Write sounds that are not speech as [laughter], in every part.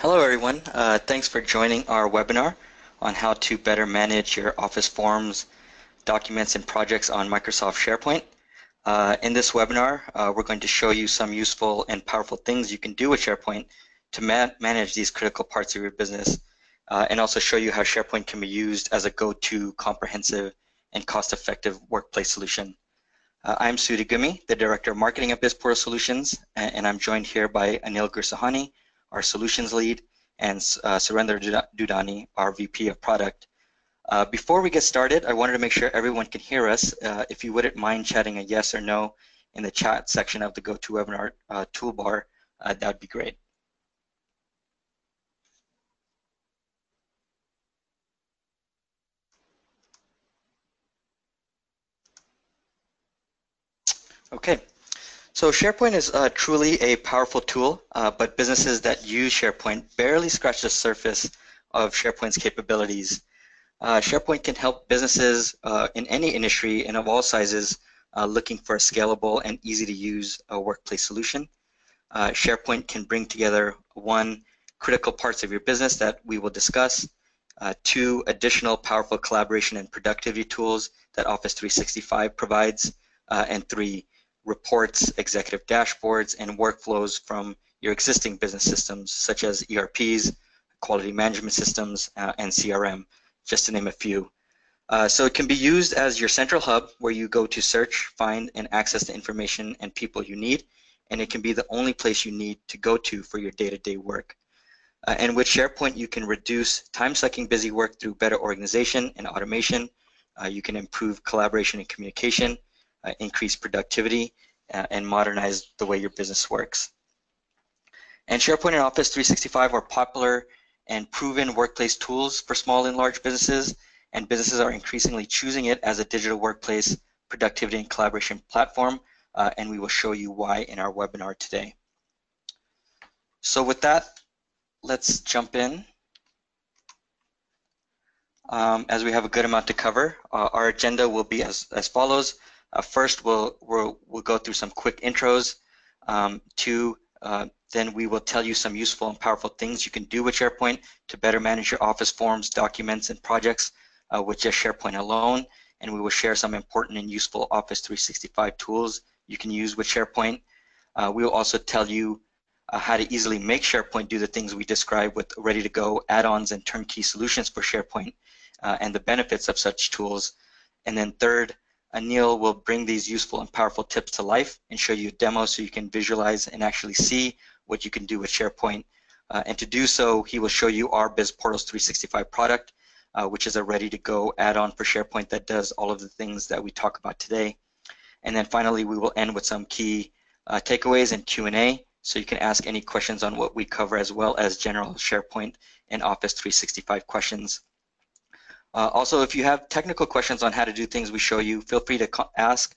Hello everyone, uh, thanks for joining our webinar on how to better manage your Office forms, documents, and projects on Microsoft SharePoint. Uh, in this webinar, uh, we're going to show you some useful and powerful things you can do with SharePoint to ma manage these critical parts of your business uh, and also show you how SharePoint can be used as a go-to comprehensive and cost-effective workplace solution. Uh, I'm Sudhi Gumi, the Director of Marketing at BizPortal Solutions, and I'm joined here by Anil Gursahani, our Solutions Lead, and uh, Surendra Dudani, our VP of Product. Uh, before we get started, I wanted to make sure everyone can hear us. Uh, if you wouldn't mind chatting a yes or no in the chat section of the GoToWebinar uh, toolbar, uh, that would be great. Okay, so SharePoint is uh, truly a powerful tool, uh, but businesses that use SharePoint barely scratch the surface of SharePoint's capabilities. Uh, SharePoint can help businesses uh, in any industry and of all sizes uh, looking for a scalable and easy to use uh, workplace solution. SharePoint can bring together one, critical parts of your business that we will discuss, two, additional powerful collaboration and productivity tools that Office 365 provides, and three, reports, executive dashboards, and workflows from your existing business systems, such as ERPs, quality management systems, uh, and CRM, just to name a few. Uh, so it can be used as your central hub where you go to search, find, and access the information and people you need, and it can be the only place you need to go to for your day-to-day -day work. Uh, and with SharePoint, you can reduce time-sucking busy work through better organization and automation. Uh, you can improve collaboration and communication, uh, increase productivity, uh, and modernize the way your business works. And SharePoint and Office 365 are popular and proven workplace tools for small and large businesses, and businesses are increasingly choosing it as a digital workplace productivity and collaboration platform, uh, and we will show you why in our webinar today. So with that, let's jump in. Um, as we have a good amount to cover, uh, our agenda will be as, as follows. Uh, first, we'll, we'll, we'll go through some quick intros. Um, two, uh, then we will tell you some useful and powerful things you can do with SharePoint to better manage your Office forms, documents, and projects uh, with just SharePoint alone. And we will share some important and useful Office 365 tools you can use with SharePoint. Uh, we will also tell you uh, how to easily make SharePoint do the things we describe with ready-to-go add-ons and turnkey solutions for SharePoint uh, and the benefits of such tools. And then third, Anil will bring these useful and powerful tips to life and show you a demo so you can visualize and actually see what you can do with SharePoint. Uh, and to do so, he will show you our BizPortals 365 product, uh, which is a ready-to-go add-on for SharePoint that does all of the things that we talk about today. And then finally, we will end with some key uh, takeaways and Q&A, so you can ask any questions on what we cover as well as general SharePoint and Office 365 questions. Uh, also, if you have technical questions on how to do things we show you, feel free to ask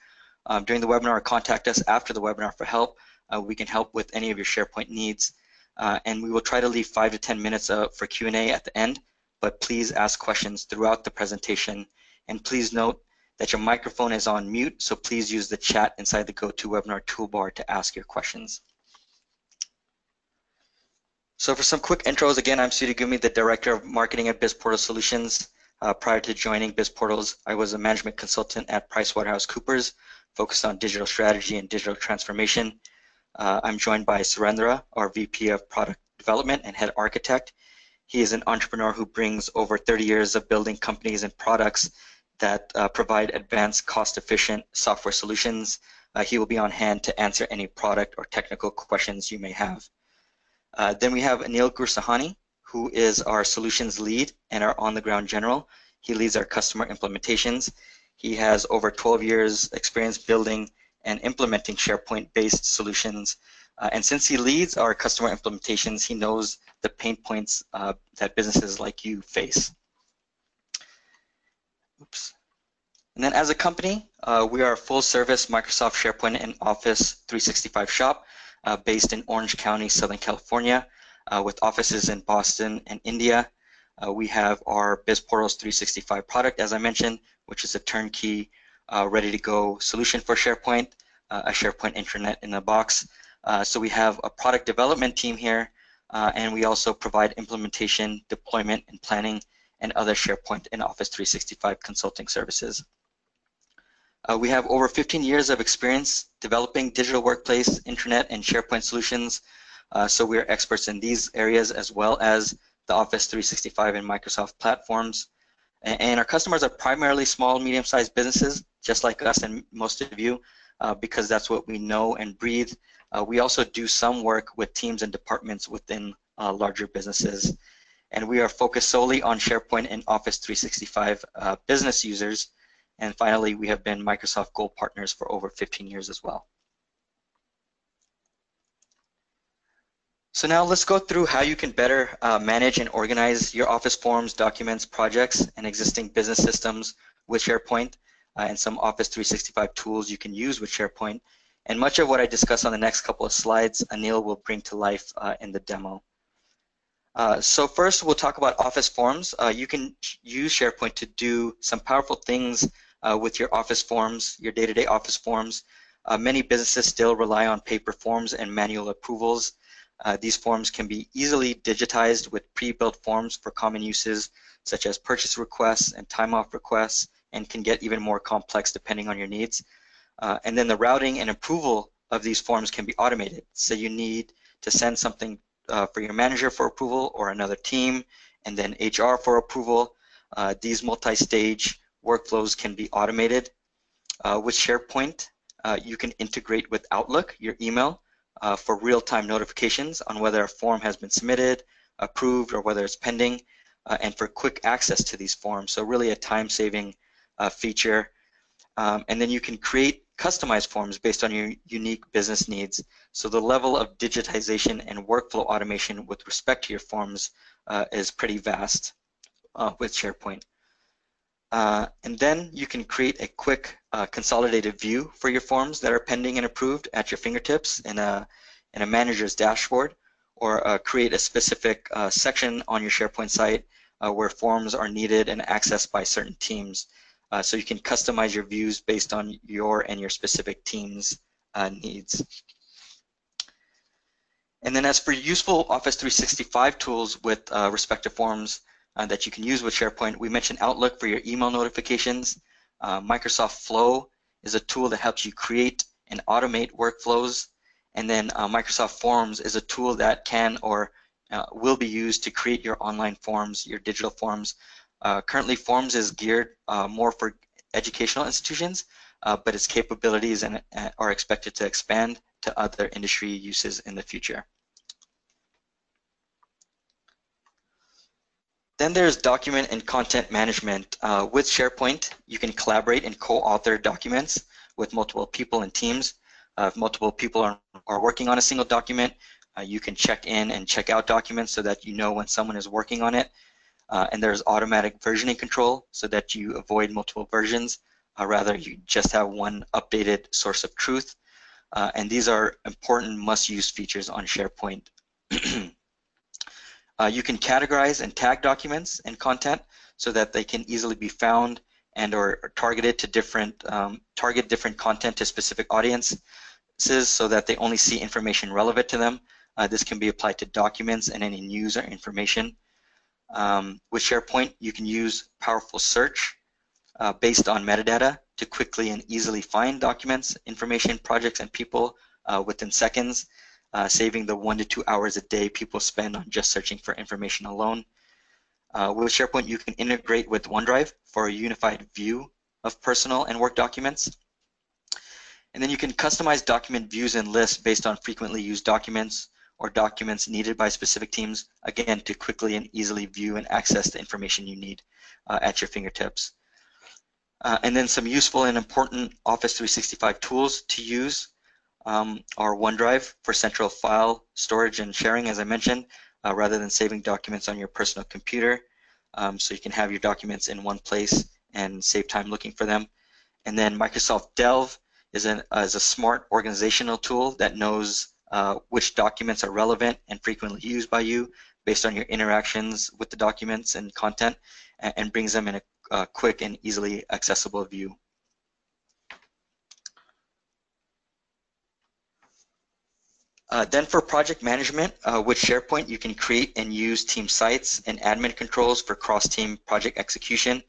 um, during the webinar or contact us after the webinar for help. Uh, we can help with any of your SharePoint needs. Uh, and we will try to leave five to 10 minutes uh, for Q&A at the end, but please ask questions throughout the presentation. And please note that your microphone is on mute, so please use the chat inside the GoToWebinar toolbar to ask your questions. So for some quick intros, again, I'm Sudhi Gumi, the Director of Marketing at BizPortal Solutions. Uh, prior to joining BizPortals, I was a management consultant at PricewaterhouseCoopers, focused on digital strategy and digital transformation. Uh, I'm joined by Surendra, our VP of Product Development and Head Architect. He is an entrepreneur who brings over 30 years of building companies and products that uh, provide advanced, cost-efficient software solutions. Uh, he will be on hand to answer any product or technical questions you may have. Uh, then we have Anil Gursahani who is our solutions lead and our on-the-ground general. He leads our customer implementations. He has over 12 years experience building and implementing SharePoint-based solutions. Uh, and since he leads our customer implementations, he knows the pain points uh, that businesses like you face. Oops. And then as a company, uh, we are a full-service Microsoft SharePoint and Office 365 shop uh, based in Orange County, Southern California with offices in Boston and India. Uh, we have our BizPortals 365 product, as I mentioned, which is a turnkey, uh, ready-to-go solution for SharePoint, uh, a SharePoint intranet in a box. Uh, so we have a product development team here uh, and we also provide implementation, deployment, and planning, and other SharePoint and Office 365 consulting services. Uh, we have over 15 years of experience developing digital workplace, intranet, and SharePoint solutions, uh, so we are experts in these areas as well as the Office 365 and Microsoft platforms. And, and our customers are primarily small, medium-sized businesses, just like us and most of you, uh, because that's what we know and breathe. Uh, we also do some work with teams and departments within uh, larger businesses. And we are focused solely on SharePoint and Office 365 uh, business users. And finally, we have been Microsoft Gold partners for over 15 years as well. So now let's go through how you can better uh, manage and organize your Office forms, documents, projects, and existing business systems with SharePoint uh, and some Office 365 tools you can use with SharePoint and much of what I discuss on the next couple of slides, Anil will bring to life uh, in the demo. Uh, so first, we'll talk about Office Forms. Uh, you can use SharePoint to do some powerful things uh, with your Office forms, your day-to-day -day Office forms. Many businesses still rely on paper forms and manual approvals. Uh, these forms can be easily digitized with pre-built forms for common uses, such as purchase requests and time-off requests, and can get even more complex depending on your needs. Uh, and then the routing and approval of these forms can be automated. So you need to send something uh, for your manager for approval or another team, and then HR for approval. Uh, these multi-stage workflows can be automated. Uh, with SharePoint, you can integrate with Outlook, your email, uh, for real-time notifications on whether a form has been submitted, approved, or whether it's pending, and for quick access to these forms. So really a time-saving feature. Um, and then you can create customized forms based on your unique business needs. So the level of digitization and workflow automation with respect to your forms uh, is pretty vast uh, with SharePoint. Uh, and then you can create a quick uh, consolidated view for your forms that are pending and approved at your fingertips in a, in a manager's dashboard or uh, create a specific uh, section on your SharePoint site where forms are needed and accessed by certain teams. Uh, so you can customize your views based on your and your specific team's uh, needs. And then as for useful Office 365 tools with uh, respect to forms uh, that you can use with SharePoint, we mentioned Outlook for your email notifications. Uh, Microsoft Flow is a tool that helps you create and automate workflows. And then uh, Microsoft Forms is a tool that can or will be used to create your online forms, your digital forms uh, currently, Forms is geared uh, more for educational institutions, uh, but its capabilities and, uh, are expected to expand to other industry uses in the future. Then there's document and content management. Uh, with SharePoint, you can collaborate and co-author documents with multiple people and teams. Uh, if multiple people are, are working on a single document, uh, you can check in and check out documents so that you know when someone is working on it uh, and there's automatic versioning control so that you avoid multiple versions. Uh, rather, you just have one updated source of truth. Uh, and these are important must-use features on SharePoint. [clears throat] Uh, you can categorize and tag documents and content so that they can easily be found and or targeted to different um, target different content to specific audiences so that they only see information relevant to them. Uh, this can be applied to documents and any news or information. Um, with SharePoint, you can use powerful search uh, based on metadata to quickly and easily find documents, information, projects, and people uh, within seconds, uh, saving the one to two hours a day people spend on just searching for information alone. Uh, with SharePoint, you can integrate with OneDrive for a unified view of personal and work documents. And then you can customize document views and lists based on frequently used documents, or documents needed by specific teams, again, to quickly and easily view and access the information you need uh, at your fingertips. Uh, and then some useful and important Office 365 tools to use um, are OneDrive for central file storage and sharing, as I mentioned, uh, rather than saving documents on your personal computer. Um, so you can have your documents in one place and save time looking for them. And then Microsoft Delve is, an, is a smart organizational tool that knows uh, which documents are relevant and frequently used by you based on your interactions with the documents and content and, and brings them in a quick and easily accessible view. Uh, then for project management, uh, with SharePoint, you can create and use team sites and admin controls for cross-team project execution.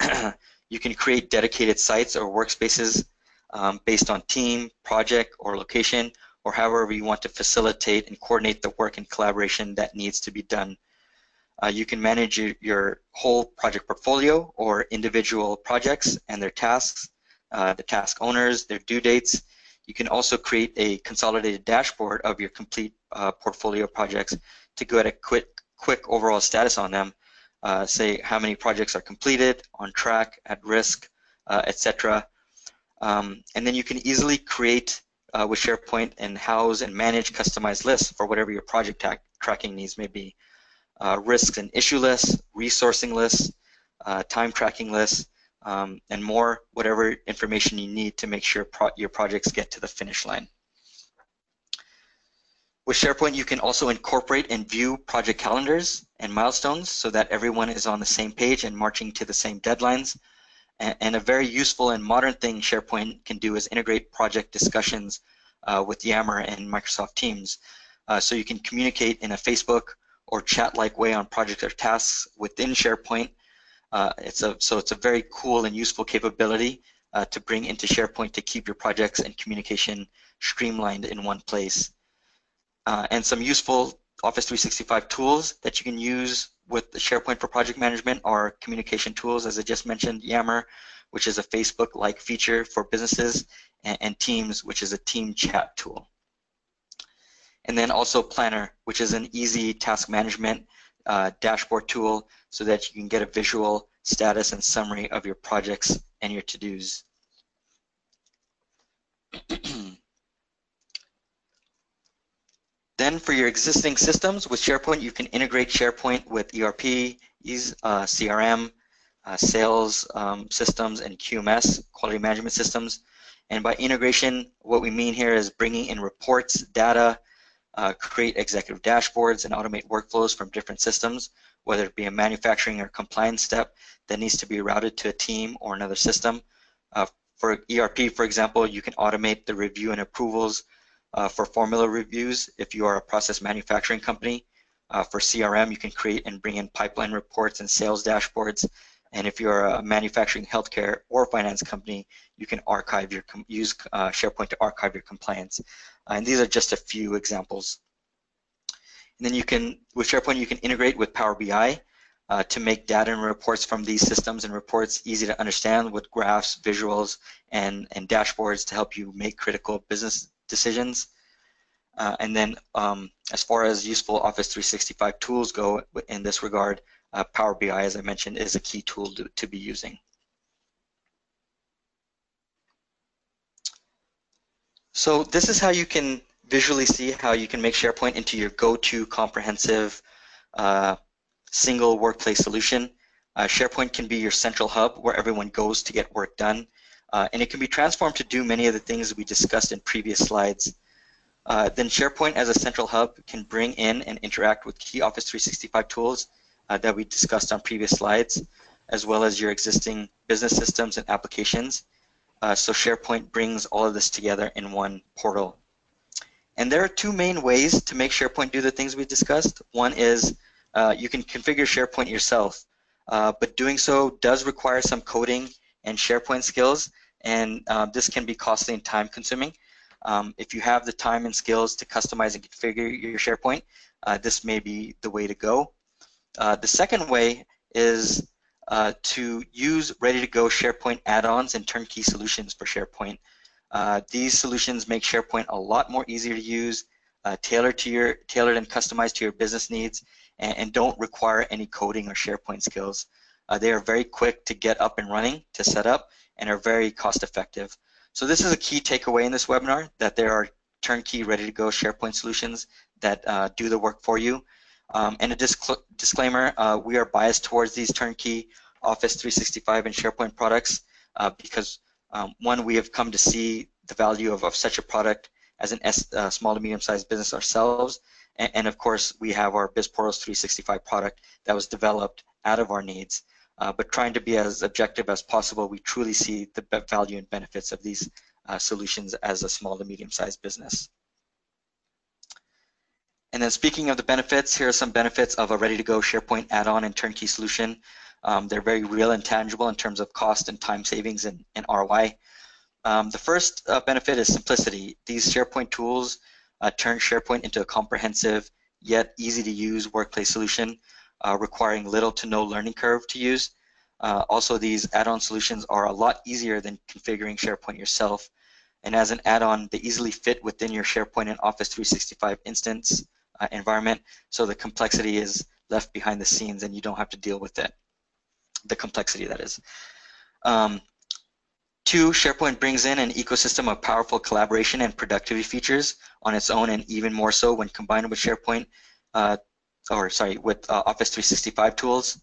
[clears throat] you can create dedicated sites or workspaces um, based on team, project, or location, or however you want to facilitate and coordinate the work and collaboration that needs to be done. Uh, you can manage your, your, whole project portfolio or individual projects and their tasks, uh, the task owners, their due dates. You can also create a consolidated dashboard of your complete uh, portfolio projects to get a quick, quick overall status on them. Uh, say how many projects are completed, on track, at risk, uh, etc. Um, and then you can easily create uh, with SharePoint and house and manage customized lists for whatever your project tracking needs may be. Uh, risks and issue lists, resourcing lists, uh, time tracking lists, um, and more, whatever information you need to make sure pro your projects get to the finish line. With SharePoint, you can also incorporate and view project calendars and milestones so that everyone is on the same page and marching to the same deadlines. And, a very useful and modern thing SharePoint can do is integrate project discussions uh, with Yammer and Microsoft Teams. Uh, so you can communicate in a Facebook or chat-like way on projects or tasks within SharePoint. Uh, it's a, so it's a very cool and useful capability uh, to bring into SharePoint to keep your projects and communication streamlined in one place. Uh, and some useful Office 365 tools that you can use with SharePoint for project management are communication tools, as I just mentioned, Yammer, which is a Facebook-like feature for businesses, and, and, Teams, which is a team chat tool. And then also Planner, which is an easy task management uh, dashboard tool so that you can get a visual status and summary of your projects and your to-dos. [clears throat] Then for your existing systems with SharePoint, you can integrate SharePoint with ERP, uh, CRM, uh, sales um, systems, and QMS, quality management systems. And by integration, what we mean here is bringing in reports, data, uh, create executive dashboards, and automate workflows from different systems, whether it be a manufacturing or compliance step that needs to be routed to a team or another system. Uh, for ERP, for example, you can automate the review and approvals uh, for formula reviews, if you are a process manufacturing company, uh, for CRM, you can create and bring in pipeline reports and sales dashboards. And if you're a manufacturing, healthcare, or finance company, you can archive your use uh, SharePoint to archive your compliance. And these are just a few examples. And then you can, with SharePoint, you can integrate with Power BI uh, to make data and reports from these systems and reports easy to understand with graphs, visuals, and, and dashboards to help you make critical business decisions. Uh, and then um, as far as useful Office 365 tools go in this regard, uh, Power BI, as I mentioned, is a key tool to, to be using. So this is how you can visually see how you can make SharePoint into your go-to comprehensive uh, single workplace solution. Uh, SharePoint can be your central hub where everyone goes to get work done. Uh, and it can be transformed to do many of the things we discussed in previous slides. Uh, then SharePoint as a central hub can bring in and interact with key Office 365 tools that we discussed on previous slides, as well as your existing business systems and applications. Uh, so SharePoint brings all of this together in one portal. And there are two main ways to make SharePoint do the things we discussed. One is uh, you can configure SharePoint yourself, uh, but doing so does require some coding and SharePoint skills and uh, this can be costly and time consuming. Um, if you have the time and skills to customize and configure your SharePoint, uh, this may be the way to go. Uh, the second way is uh, to use ready-to-go SharePoint add-ons and turnkey solutions for SharePoint. Uh, these solutions make SharePoint a lot more easier to use, uh, tailored to your tailored and customized to your business needs, and, and don't require any coding or SharePoint skills. they are very quick to get up and running to set up, and are very cost effective. So this is a key takeaway in this webinar, that there are turnkey, ready-to-go SharePoint solutions that uh, do the work for you. Um, and a discl disclaimer, uh, we are biased towards these turnkey Office 365 and SharePoint products uh, because um, one, we have come to see the value of, of such a product as a uh, small to medium-sized business ourselves, and, and, of course we have our BizPortals 365 product that was developed out of our needs. Uh, but trying to be as objective as possible, we truly see the value and benefits of these uh, solutions as a small to medium-sized business. And then speaking of the benefits, here are some benefits of a ready-to-go SharePoint add-on and turnkey solution. Um, they're very real and tangible in terms of cost and time savings and, and ROI. Um, the first uh, benefit is simplicity. These SharePoint tools uh, turn SharePoint into a comprehensive yet easy to use workplace solution uh, requiring little to no learning curve to use. Uh, also, these add-on solutions are a lot easier than configuring SharePoint yourself. And as an add-on, they easily fit within your SharePoint and Office 365 instance uh, environment, so the complexity is left behind the scenes and you don't have to deal with it. The complexity, that is. Um, two, SharePoint brings in an ecosystem of powerful collaboration and productivity features on its own and even more so when combined with SharePoint, uh, or sorry, with uh, Office 365 tools.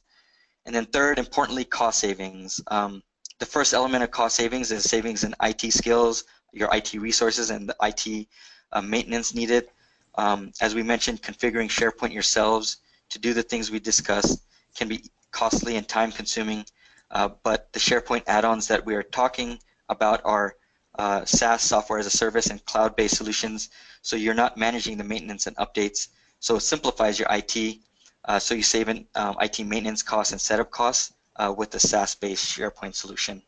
And then third, importantly, cost savings. Um, the first element of cost savings is savings in IT skills, your IT resources, and the IT uh, maintenance needed. Um, as we mentioned, configuring SharePoint yourselves to do the things we discussed can be costly and time consuming, uh, but the SharePoint add-ons that we are talking about are uh, SaaS software as a service and cloud-based solutions, so you're not managing the maintenance and updates. So it simplifies your IT, uh, so you save in um, IT maintenance costs and setup costs uh, with the SaaS-based SharePoint solution.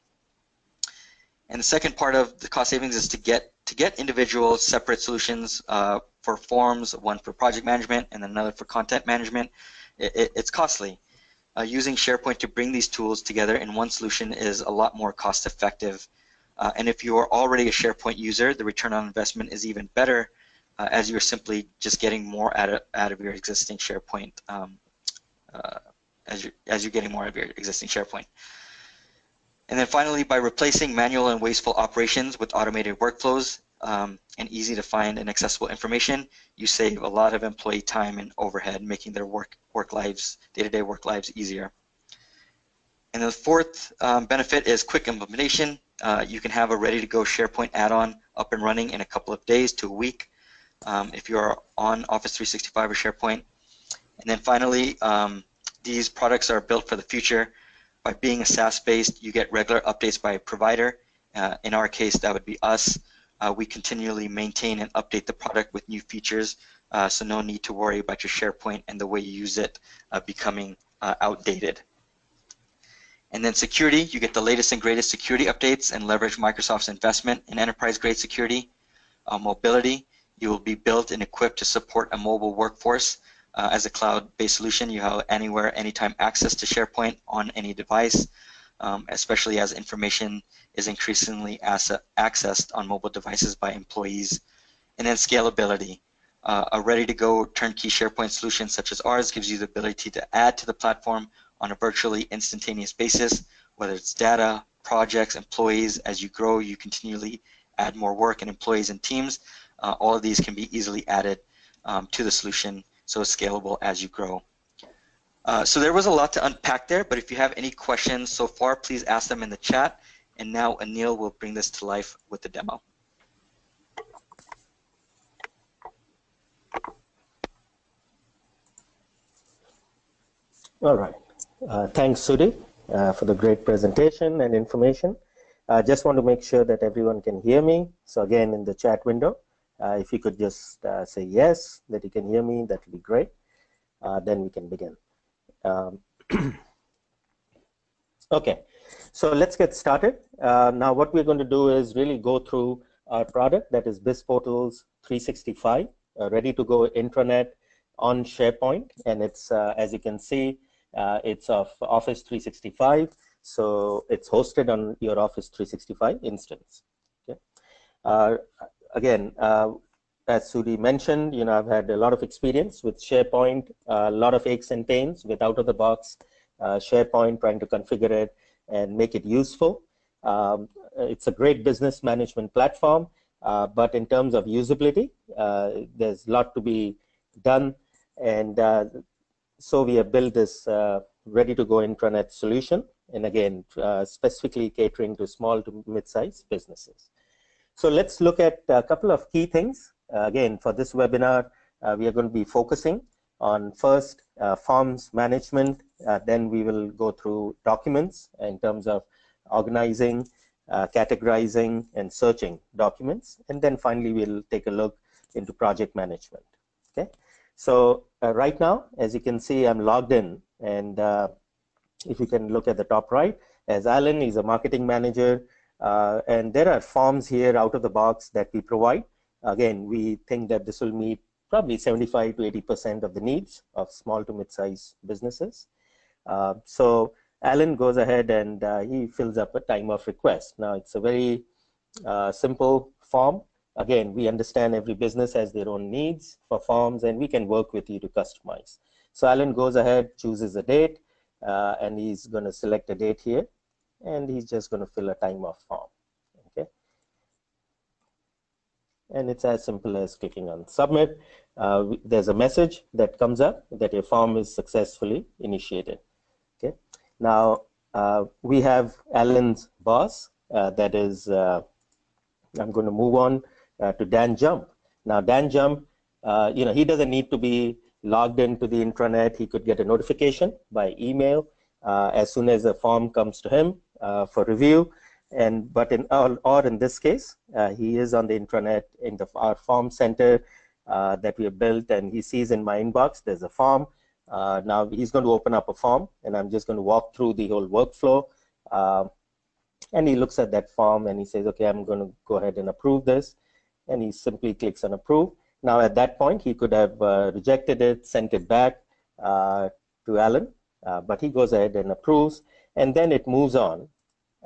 And the second part of the cost savings is to get to get individual separate solutions uh, for forms, one for project management and another for content management. It, it, it's costly. Uh, using SharePoint to bring these tools together in one solution is a lot more cost effective. Uh, and if you are already a SharePoint user, the return on investment is even better uh, as you're simply just getting more out of, out of your existing SharePoint um, uh, as, you're, as you're getting more of your existing SharePoint. And then finally, by replacing manual and wasteful operations with automated workflows um, and easy to find and accessible information, you save a lot of employee time and overhead, making their work, work lives, day-to-day -day work lives easier. And the fourth um, benefit is quick implementation. Uh, you can have a ready-to-go SharePoint add-on up and running in a couple of days to a week um, if you're on Office 365 or SharePoint. And then finally, um, these products are built for the future. By being a SaaS-based, you get regular updates by a provider. Uh, in our case, that would be us. Uh, we continually maintain and update the product with new features, uh, so no need to worry about your SharePoint and the way you use it uh, becoming uh, outdated. And then security, you get the latest and greatest security updates and leverage Microsoft's investment in enterprise-grade security. Uh, mobility, you will be built and equipped to support a mobile workforce. Uh, as a cloud-based solution, you have anywhere, anytime access to SharePoint on any device, um, especially as information is increasingly accessed on mobile devices by employees. And then scalability. Uh, a ready-to-go turnkey SharePoint solution such as ours gives you the ability to add to the platform on a virtually instantaneous basis, whether it's data, projects, employees. As you grow, you continually add more work and employees and teams. Uh, all of these can be easily added um, to the solution so scalable as you grow. Uh, so there was a lot to unpack there, but if you have any questions so far, please ask them in the chat. And now Anil will bring this to life with the demo. All right. Uh, thanks, Sudhi, uh, for the great presentation and information. I just want to make sure that everyone can hear me. So again, in the chat window, uh, if you could just uh, say yes, that you can hear me, that would be great. Uh, then we can begin. Um, [clears throat] okay, so let's get started. Uh, now what we're going to do is really go through our product that is BizPortals 365, uh, ready to go intranet on SharePoint. And it's, uh, as you can see, it's of Office 365. So it's hosted on your Office 365 instance. Okay again, uh, as Sudhi mentioned, you know, I've had a lot of experience with SharePoint, a lot of aches and pains with out-of-the-box uh, SharePoint, trying to configure it and make it useful. Um, it's a great business management platform, uh, but in terms of usability, uh, there's a lot to be done. And uh, so we have built this uh, ready-to-go intranet solution, and again, specifically catering to small to mid-sized businesses. So let's look at a couple of key things. Uh, again, for this webinar, uh, we are going to be focusing on first uh, forms management, then we will go through documents in terms of organizing, categorizing, and searching documents, and then finally we'll take a look into project management. Okay, So uh, right now, as you can see, I'm logged in. And uh, if you can look at the top right, as Alan, he's a marketing manager. Uh, and there are forms here out of the box that we provide. Again, we think that this will meet probably 75 to 80% of the needs of small to mid-sized businesses. Uh, so Alan goes ahead and uh, he fills up a time of request. Now, it's a very uh, simple form. Again, we understand every business has their own needs for forms, and we can work with you to customize. So Alan goes ahead, chooses a date, uh, and he's going to select a date here, and he's just going to fill a time off form. Okay, and it's as simple as clicking on submit. Uh, there's a message that comes up that your form is successfully initiated. Okay, now uh, we have Alan's boss, uh, that is uh, I'm going to move on uh, to Dan Jump. Now, Dan Jump, uh, you know, he doesn't need to be logged into the intranet. He could get a notification by email uh, as soon as a form comes to him for review. And but in or, or in this case, uh, he is on the intranet in the our form center uh, that we have built, and he sees in my inbox there's a form. now he's going to open up a form, and I'm just going to walk through the whole workflow and he looks at that form and he says, okay, I'm going to go ahead and approve this. And he simply clicks on approve. Now, at that point, he could have uh, rejected it, sent it back uh, to Alan, uh, but he goes ahead and approves. And then it moves on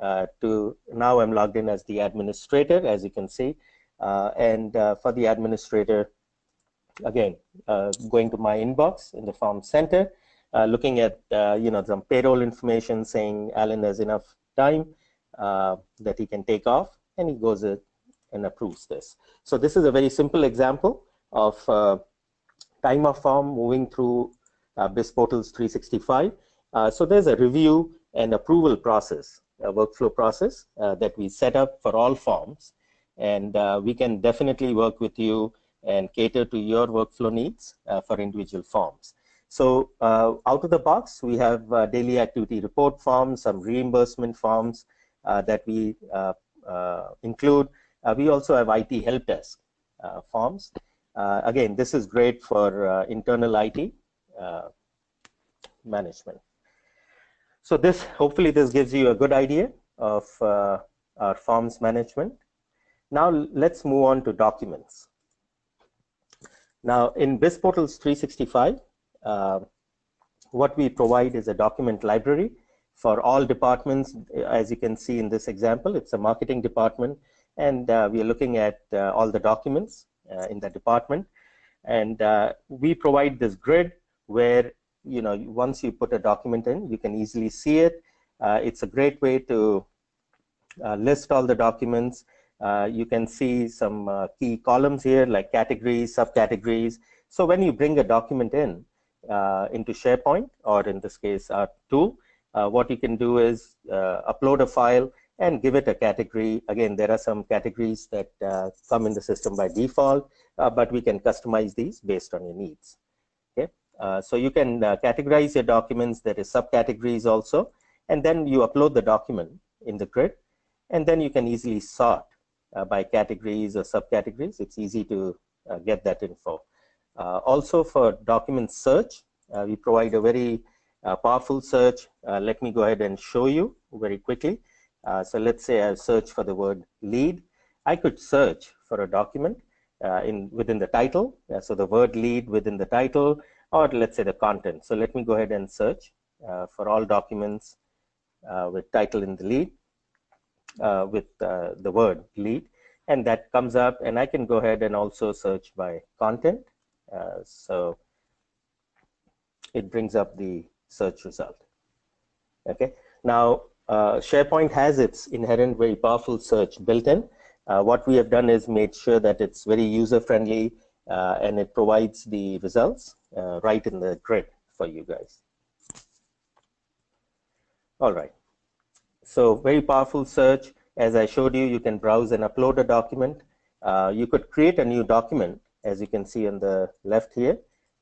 uh, to now I'm logged in as the administrator, as you can see. Uh, and uh, for the administrator, again, going to my inbox in the form center, looking at you know some payroll information saying Alan has enough time uh, that he can take off and he goes and approves this. So this is a very simple example of uh, time of form moving through uh, BizPortals 365. Uh, so there's a review and approval process, a workflow process uh, that we set up for all forms. And uh, we can definitely work with you and cater to your workflow needs for individual forms. So out of the box, we have daily activity report forms, some reimbursement forms, uh, that we uh, uh, include. we also have IT help desk forms. again, this is great for internal IT management. So this, hopefully this gives you a good idea of our forms management. Now let's move on to documents. Now in BizPortals 365, uh, what we provide is a document library for all departments, as you can see in this example, it's a marketing department, and uh, we are looking at uh, all the documents uh, in the department. And uh, we provide this grid where, you know, once you put a document in, you can easily see it. Uh, it's a great way to uh, list all the documents. you can see some key columns here, like categories, subcategories. So when you bring a document in into SharePoint, or in this case, R2, uh, what you can do is uh, upload a file and give it a category. Again, there are some categories that uh, come in the system by default, but we can customize these based on your needs. Okay, so you can categorize your documents. There is subcategories also, and then you upload the document in the grid, and then you can easily sort uh, by categories or subcategories. It's easy to uh, get that info. Uh, also for document search, we provide a very uh, powerful search, uh, let me go ahead and show you very quickly. Uh, so let's say I search for the word lead. I could search for a document in within the title. so the word lead within the title, or let's say the content. So let me go ahead and search for all documents with title in the lead with the word lead and that comes up and I can go ahead and also search by content. Uh, so it brings up the search result. Okay. Now, uh, SharePoint has its inherent very powerful search built in. Uh, what we have done is made sure that it's very user-friendly uh, and it provides the results uh, right in the grid for you guys. All right. So very powerful search. As I showed you, you can browse and upload a document. Uh, you could create a new document, as you can see on the left here.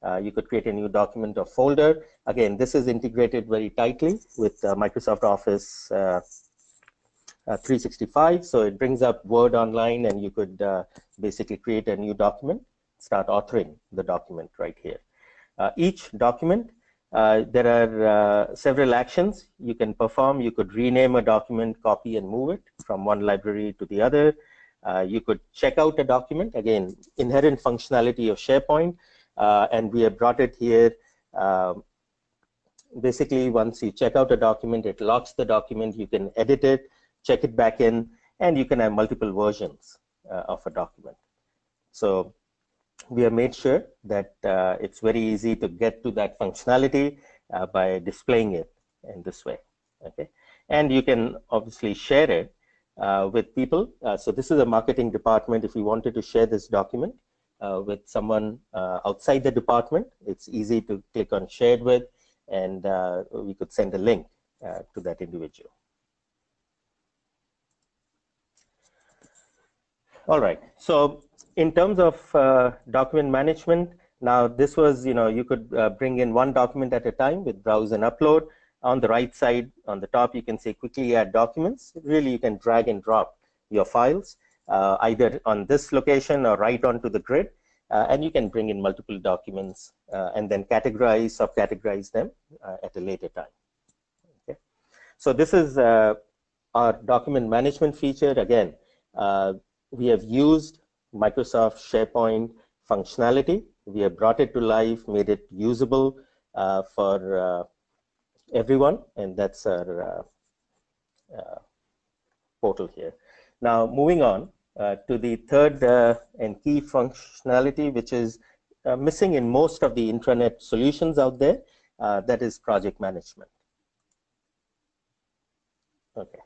Uh, you could create a new document or folder. Again, this is integrated very tightly with uh, Microsoft Office uh, uh 365. So it brings up Word online and you could basically create a new document start authoring the document right here. Uh, each document, uh, there are uh, several actions you can perform. You could rename a document, copy and move it from one library to the other. Uh, you could check out a document, again, inherent functionality of SharePoint, uh, and we have brought it here. Um, basically, once you check out a document, it locks the document, you can edit it, check it back in, and you can have multiple versions uh, of a document. So we have made sure that uh, it's very easy to get to that functionality uh, by displaying it in this way. Okay, and you can obviously share it uh, with people. Uh, so this is a marketing department. If you wanted to share this document uh, with someone uh, outside the department, it's easy to click on shared with, and we could send a link to that individual. All right. So in terms of uh, document management, now this was, you know, you could uh, bring in one document at a time with browse and upload. On the right side, on the top, you can say quickly add documents. Really, you can drag and drop your files uh, either on this location or right onto the grid. Uh, and you can bring in multiple documents uh, and then categorize, subcategorize them uh, at a later time. Okay. So this is our document management feature. Again, we have used Microsoft SharePoint functionality. We have brought it to life, made it usable uh, for uh, everyone, and that's our uh, uh portal here. Now, moving on uh, to the third uh, and key functionality, which is missing in most of the intranet solutions out there, that is project management. Okay.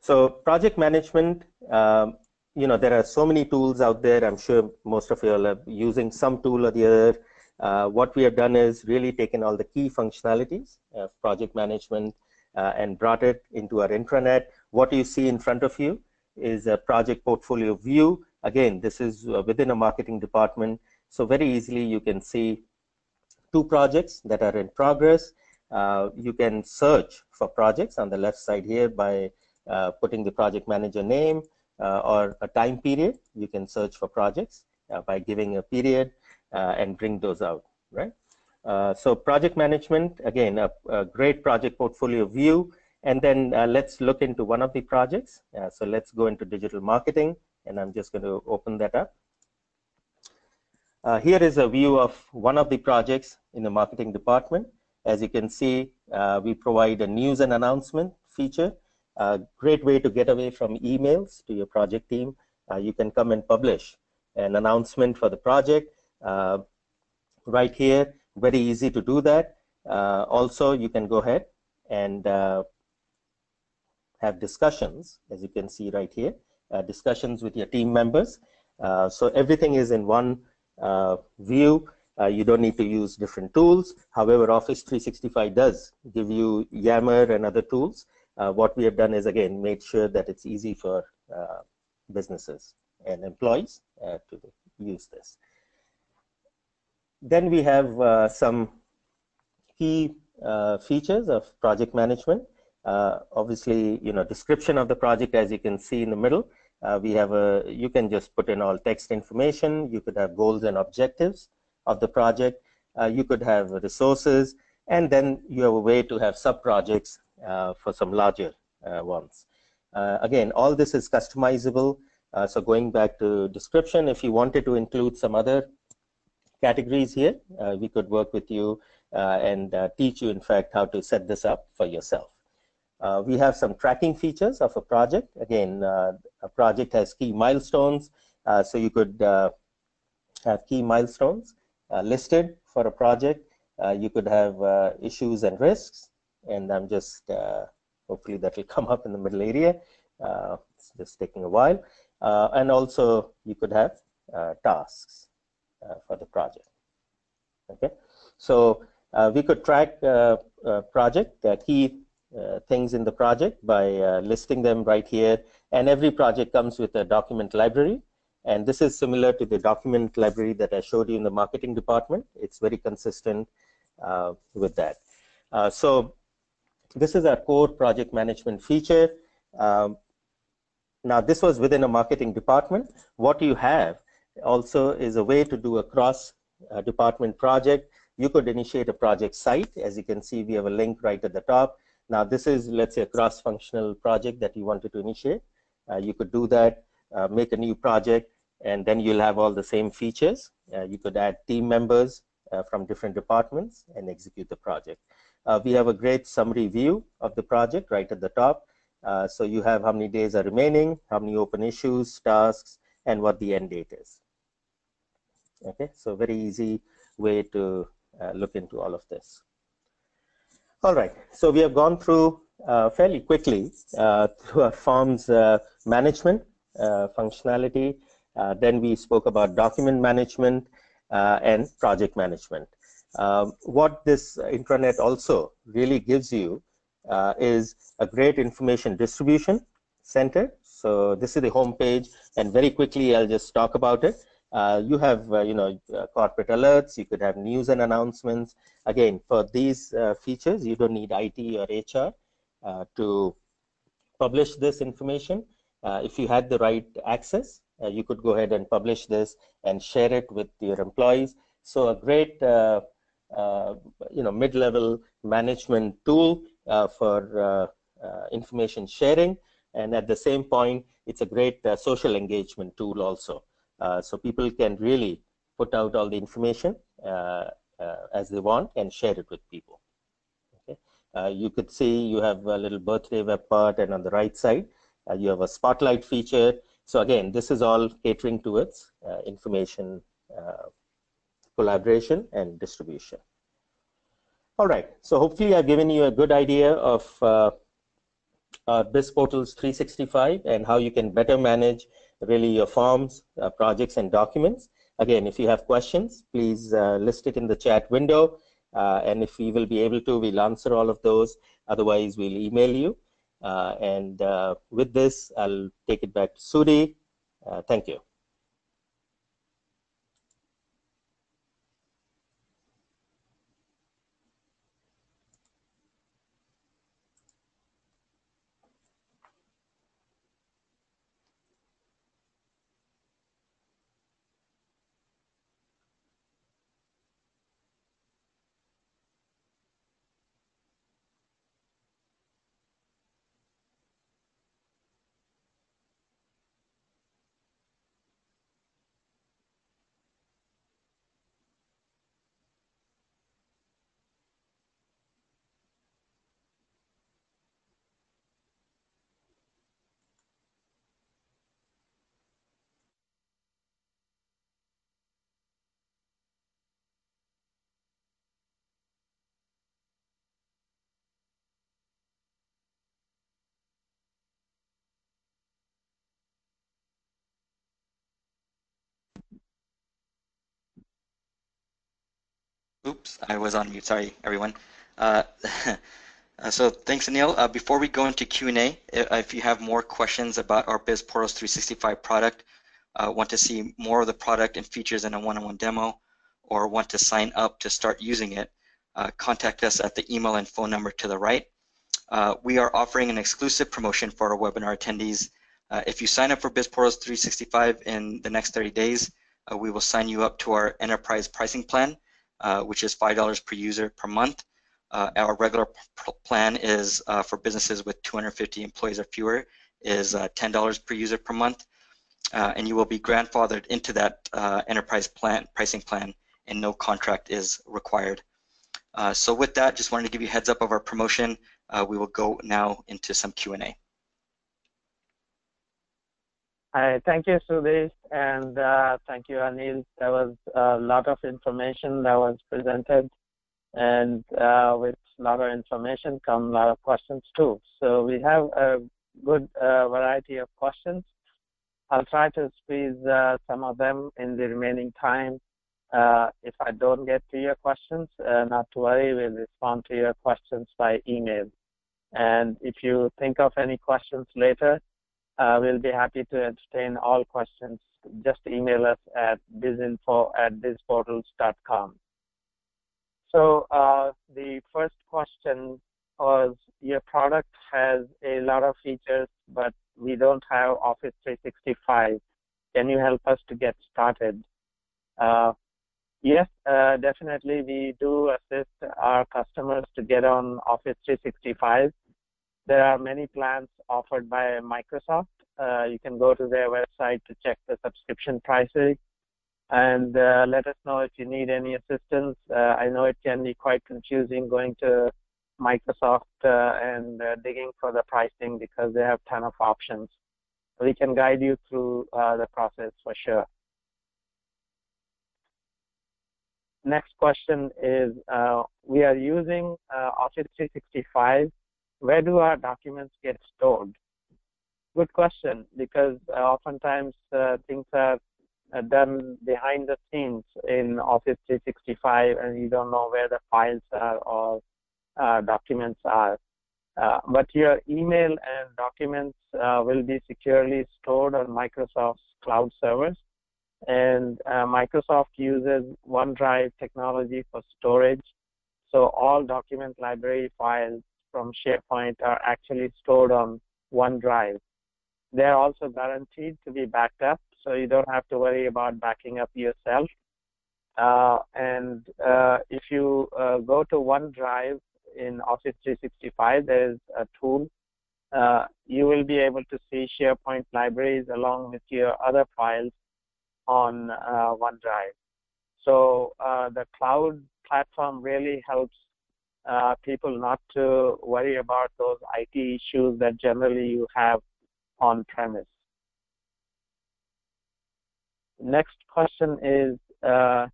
So project management, um, you know, there are so many tools out there. I'm sure most of you are using some tool or the other. Uh, what we have done is really taken all the key functionalities of project management uh, and brought it into our intranet. What you see in front of you is a project portfolio view. Again, this is uh, within a marketing department. So very easily you can see two projects that are in progress. Uh, you can search for projects on the left side here by uh, putting the project manager name or a time period. You can search for projects uh, by giving a period uh, and bring those out, right? so project management, again, a, a, great project portfolio view. And then let's look into one of the projects. so let's go into digital marketing, and I'm just going to open that up. Uh, here is a view of one of the projects in the marketing department. As you can see, uh, we provide a news and announcement feature a great way to get away from emails to your project team. Uh, you can come and publish an announcement for the project uh, right here. Very easy to do that. Uh, also, you can go ahead and uh, have discussions, as you can see right here, uh, discussions with your team members. Uh, so everything is in one view. you don't need to use different tools. However, Office 365 does give you Yammer and other tools uh, what we have done is again made sure that it's easy for uh, businesses and employees uh, to use this. Then we have uh, some key uh, features of project management. Uh, obviously, you know, description of the project, as you can see in the middle, we have a, you can just put in all text information. You could have goals and objectives of the project. you could have resources, and then you have a way to have sub-projects uh, for some larger uh, ones. Uh, again, all this is customizable. so going back to description, if you wanted to include some other categories here, we could work with you and teach you, in fact, how to set this up for yourself. Uh, we have some tracking features of a project. Again, uh, a project has key milestones, uh, so you could have key milestones listed for a project. you could have issues and risks and I'm just uh, hopefully that will [laughs] come up in the middle area. Uh, it's just taking a while. Uh, and also you could have tasks for the project. Okay, so we could track project key uh, things in the project by uh, listing them right here. And every project comes with a document library. And this is similar to the document library that I showed you in the marketing department. It's very consistent uh, with that. so this is our core project management feature. Um, now, this was within a marketing department. What you have also is a way to do a cross uh, department project. You could initiate a project site. As you can see, we have a link right at the top. Now, this is, let's say, a cross-functional project that you wanted to initiate. Uh, you could do that, uh, make a new project, and then you'll have all the same features. Uh, you could add team members from different departments and execute the project. Uh, we have a great summary view of the project right at the top. so you have how many days are remaining, how many open issues, tasks, and what the end date is. Okay, so very easy way to uh, look into all of this. All right, so we have gone through uh, fairly quickly uh, through our forms uh, management uh, functionality. Uh, then we spoke about document management and project management. Um, what this intranet also really gives you is a great information distribution center. So this is the home page, and very quickly I'll just talk about it. Uh, you have, uh, you know, uh, corporate alerts. You could have news and announcements. Again, for these uh, features, you don't need IT or HR uh, to publish this information. Uh, if you had the right access, Uh, you could go ahead and publish this and share it with your employees. So a great, uh, uh, you know, mid-level management tool for information sharing. And at the same point, it's a great social engagement tool also. Uh, so people can really put out all the information uh, uh, as they want and share it with people. Okay. you could see you have a little birthday web part and on the right side you have a spotlight feature. So again, this is all catering towards information collaboration and distribution. All right, so hopefully I've given you a good idea of uh, uh, BizPortals 365 and how you can better manage really your forms, uh, projects, and documents. Again, if you have questions, please uh, list it in the chat window. Uh, and if we will be able to, we'll answer all of those. Otherwise, we'll email you. Uh, and uh, with this, I'll take it back to Sudi. Uh, thank you. Oops, I was on mute. Sorry, everyone. Uh, [laughs] uh, so thanks, Anil. Uh, before we go into Q&A, if you have more questions about our BizPortals 365 product, uh, want to see more of the product and features in a one-on-one demo, or want to sign up to start using it, uh, contact us at the email and phone number to the right. Uh, we are offering an exclusive promotion for our webinar attendees. if you sign up for BizPortals 365 in the next 30 days, we will sign you up to our enterprise pricing plan, uh, which is $5 per user per month. Uh, our regular plan is uh, for businesses with 250 employees or fewer is uh, $10 per user per month. Uh, and you will be grandfathered into that enterprise plan pricing plan and no contract is required. so with that, just wanted to give you heads up of our promotion. we will go now into some Q&A. Hi, thank you, Sudesh, and uh, thank you, Anil. There was a lot of information that was presented, and uh, with a lot of information come a lot of questions too. So we have a good uh, variety of questions. I'll try to squeeze uh, some of them in the remaining time. Uh, if I don't get to your questions, uh, not to worry, we'll respond to your questions by email. And if you think of any questions later, uh, we'll be happy to entertain all questions. Just email us at bizinfo at bizportals.com. So uh, the first question was your product has a lot of features, but we don't have Office 365. Can you help us to get started? Uh, yes, uh, definitely. We do assist our customers to get on Office 365. There are many plans offered by Microsoft. Uh, you can go to their website to check the subscription prices and uh, let us know if you need any assistance. Uh, I know it can be quite confusing going to Microsoft uh, and uh, digging for the pricing because they have ton of options. We can guide you through uh, the process for sure. Next question is, we are using Office 365. Where do our documents get stored? Good question, because oftentimes things are uh, done behind the scenes in Office 365 and you don't know where the files are or uh, documents are. Uh, but your email and documents uh, will be securely stored on Microsoft's cloud servers. And uh, Microsoft uses OneDrive technology for storage. So all document library files from SharePoint are actually stored on OneDrive. They're also guaranteed to be backed up so you don't have to worry about backing up yourself. Uh, and uh, if you uh, go to OneDrive in Office 365, there is a tool. Uh, you will be able to see SharePoint libraries along with your other files on uh, OneDrive. So uh, the cloud platform really helps people not to worry about those IT issues that generally you have on premise. Next question is, uh,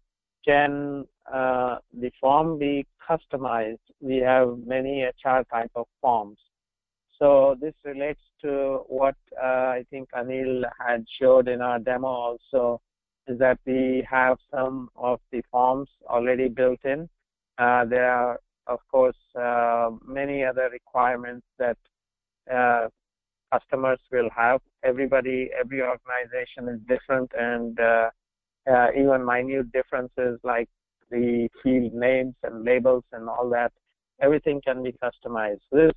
can uh, the form be customized? We have many HR type of forms. So this relates to what uh, I think Anil had showed in our demo also, is that we have some of the forms already built in. Uh, there are, of course, uh, many other requirements that uh, customers will have. Everybody, every organization is different, and uh, uh, even minute differences like the field names and labels and all that, everything can be customized. This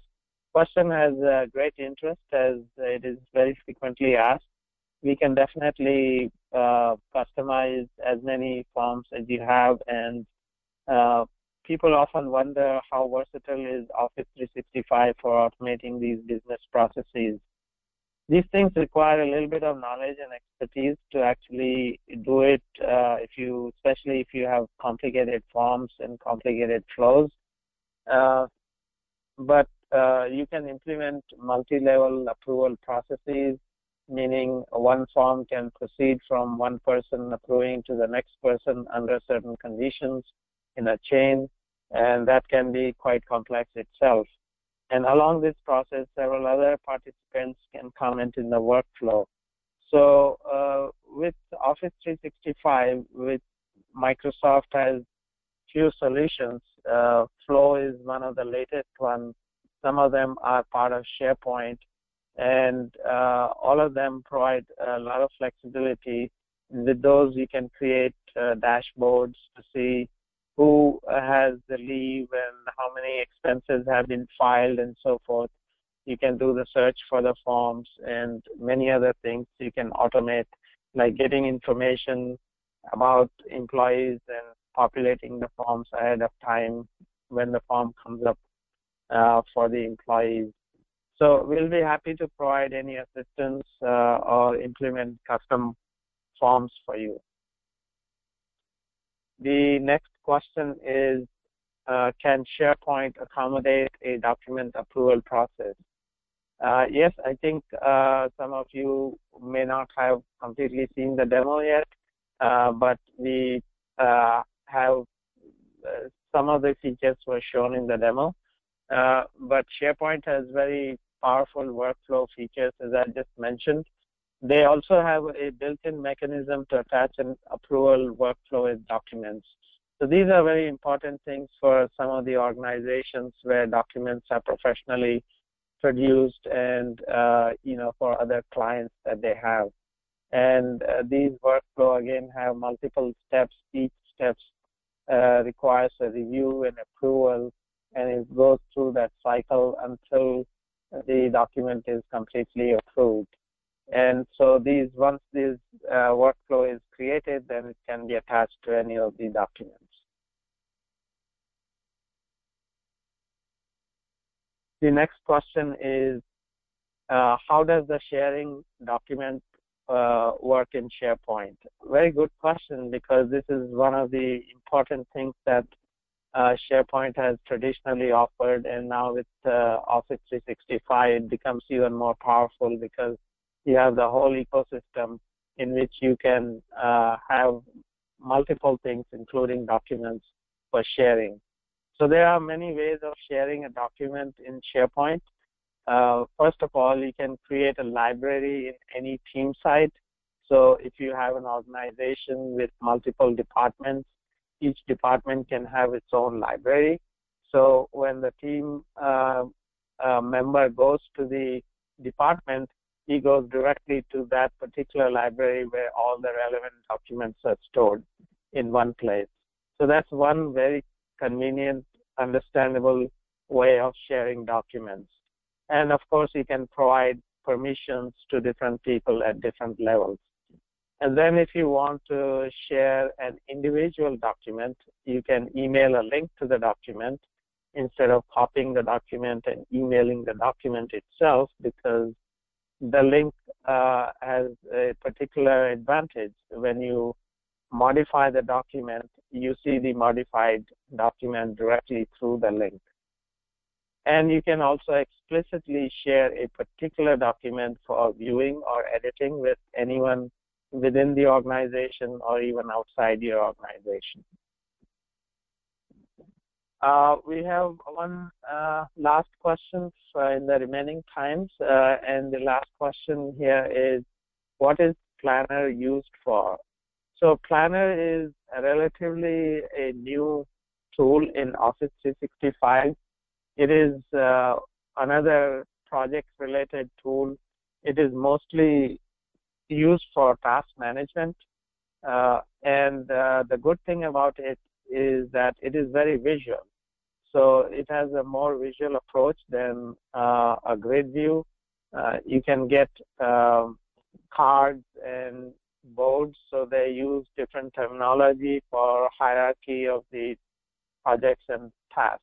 question has uh, great interest as it is very frequently asked. We can definitely uh, customize as many forms as you have, and uh, people often wonder how versatile is Office 365 for automating these business processes. These things require a little bit of knowledge and expertise to actually do it. Uh, if you, especially if you have complicated forms and complicated flows, uh, but uh, you can implement multi-level approval processes, meaning one form can proceed from one person approving to the next person under certain conditions in a chain and that can be quite complex itself. And along this process, several other participants can comment in the workflow. So uh, with Office 365, with Microsoft has few solutions. Uh, Flow is one of the latest ones. Some of them are part of SharePoint, and uh, all of them provide a lot of flexibility. With those, you can create uh, dashboards to see who has the leave and how many expenses have been filed and so forth. You can do the search for the forms and many other things you can automate, like getting information about employees and populating the forms ahead of time when the form comes up uh, for the employees. So we'll be happy to provide any assistance uh, or implement custom forms for you. The next question is, uh, can SharePoint accommodate a document approval process? Uh, yes, I think uh, some of you may not have completely seen the demo yet, uh, but we uh, have uh, some of the features were shown in the demo. but SharePoint has very powerful workflow features, as I just mentioned. They also have a built-in mechanism to attach an approval workflow with documents. So these are very important things for some of the organizations where documents are professionally produced and, uh, you know, for other clients that they have. And uh, these workflow, again, have multiple steps. Each step uh, requires a review and approval, and it goes through that cycle until the document is completely approved. And so these once this uh, workflow is created, then it can be attached to any of the documents. The next question is, uh, how does the sharing document uh, work in SharePoint? Very good question because this is one of the important things that uh, SharePoint has traditionally offered, and now with uh, Office 365, it becomes even more powerful because you have the whole ecosystem in which you can uh, have multiple things, including documents for sharing. So there are many ways of sharing a document in SharePoint. Uh, first of all, you can create a library in any team site. So if you have an organization with multiple departments, each department can have its own library. So when the team uh, uh, member goes to the department, he goes directly to that particular library where all the relevant documents are stored in one place. So that's one very convenient, understandable way of sharing documents. And of course, you can provide permissions to different people at different levels. And then if you want to share an individual document, you can email a link to the document instead of copying the document and emailing the document itself because the link uh, has a particular advantage. When you modify the document, you see the modified document directly through the link. And you can also explicitly share a particular document for viewing or editing with anyone within the organization or even outside your organization. Uh, we have one uh, last question in the remaining times, uh, and the last question here is, what is Planner used for? So Planner is a relatively a new tool in Office 365. It is uh, another project-related tool. It is mostly used for task management. Uh, and uh, the good thing about it is that it is very visual. So it has a more visual approach than uh, a grid view. Uh, you can get um, cards and boards, so they use different terminology for hierarchy of the projects and tasks.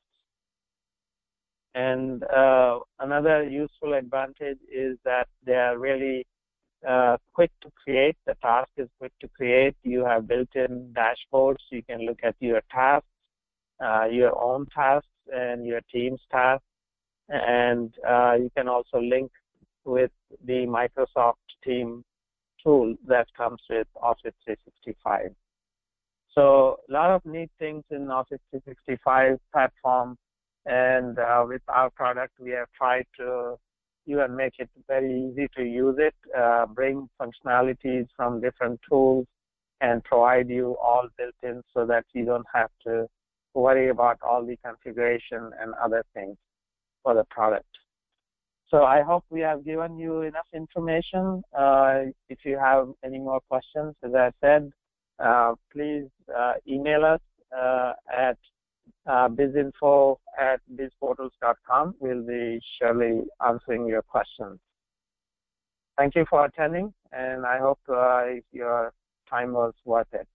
And uh, another useful advantage is that they are really uh, quick to create. The task is quick to create. You have built-in dashboards. You can look at your tasks, uh, your own tasks, and your team's tasks. And uh, you can also link with the Microsoft Team tool that comes with Office 365. So a lot of neat things in Office 365 platform. And uh, with our product, we have tried to even make it very easy to use it, uh, bring functionalities from different tools, and provide you all built in so that you don't have to worry about all the configuration and other things for the product. So I hope we have given you enough information. Uh, if you have any more questions, as I said, uh, please uh, email us uh, at uh, bizinfo at bizportals.com. We'll be surely answering your questions. Thank you for attending, and I hope uh, your time was worth it.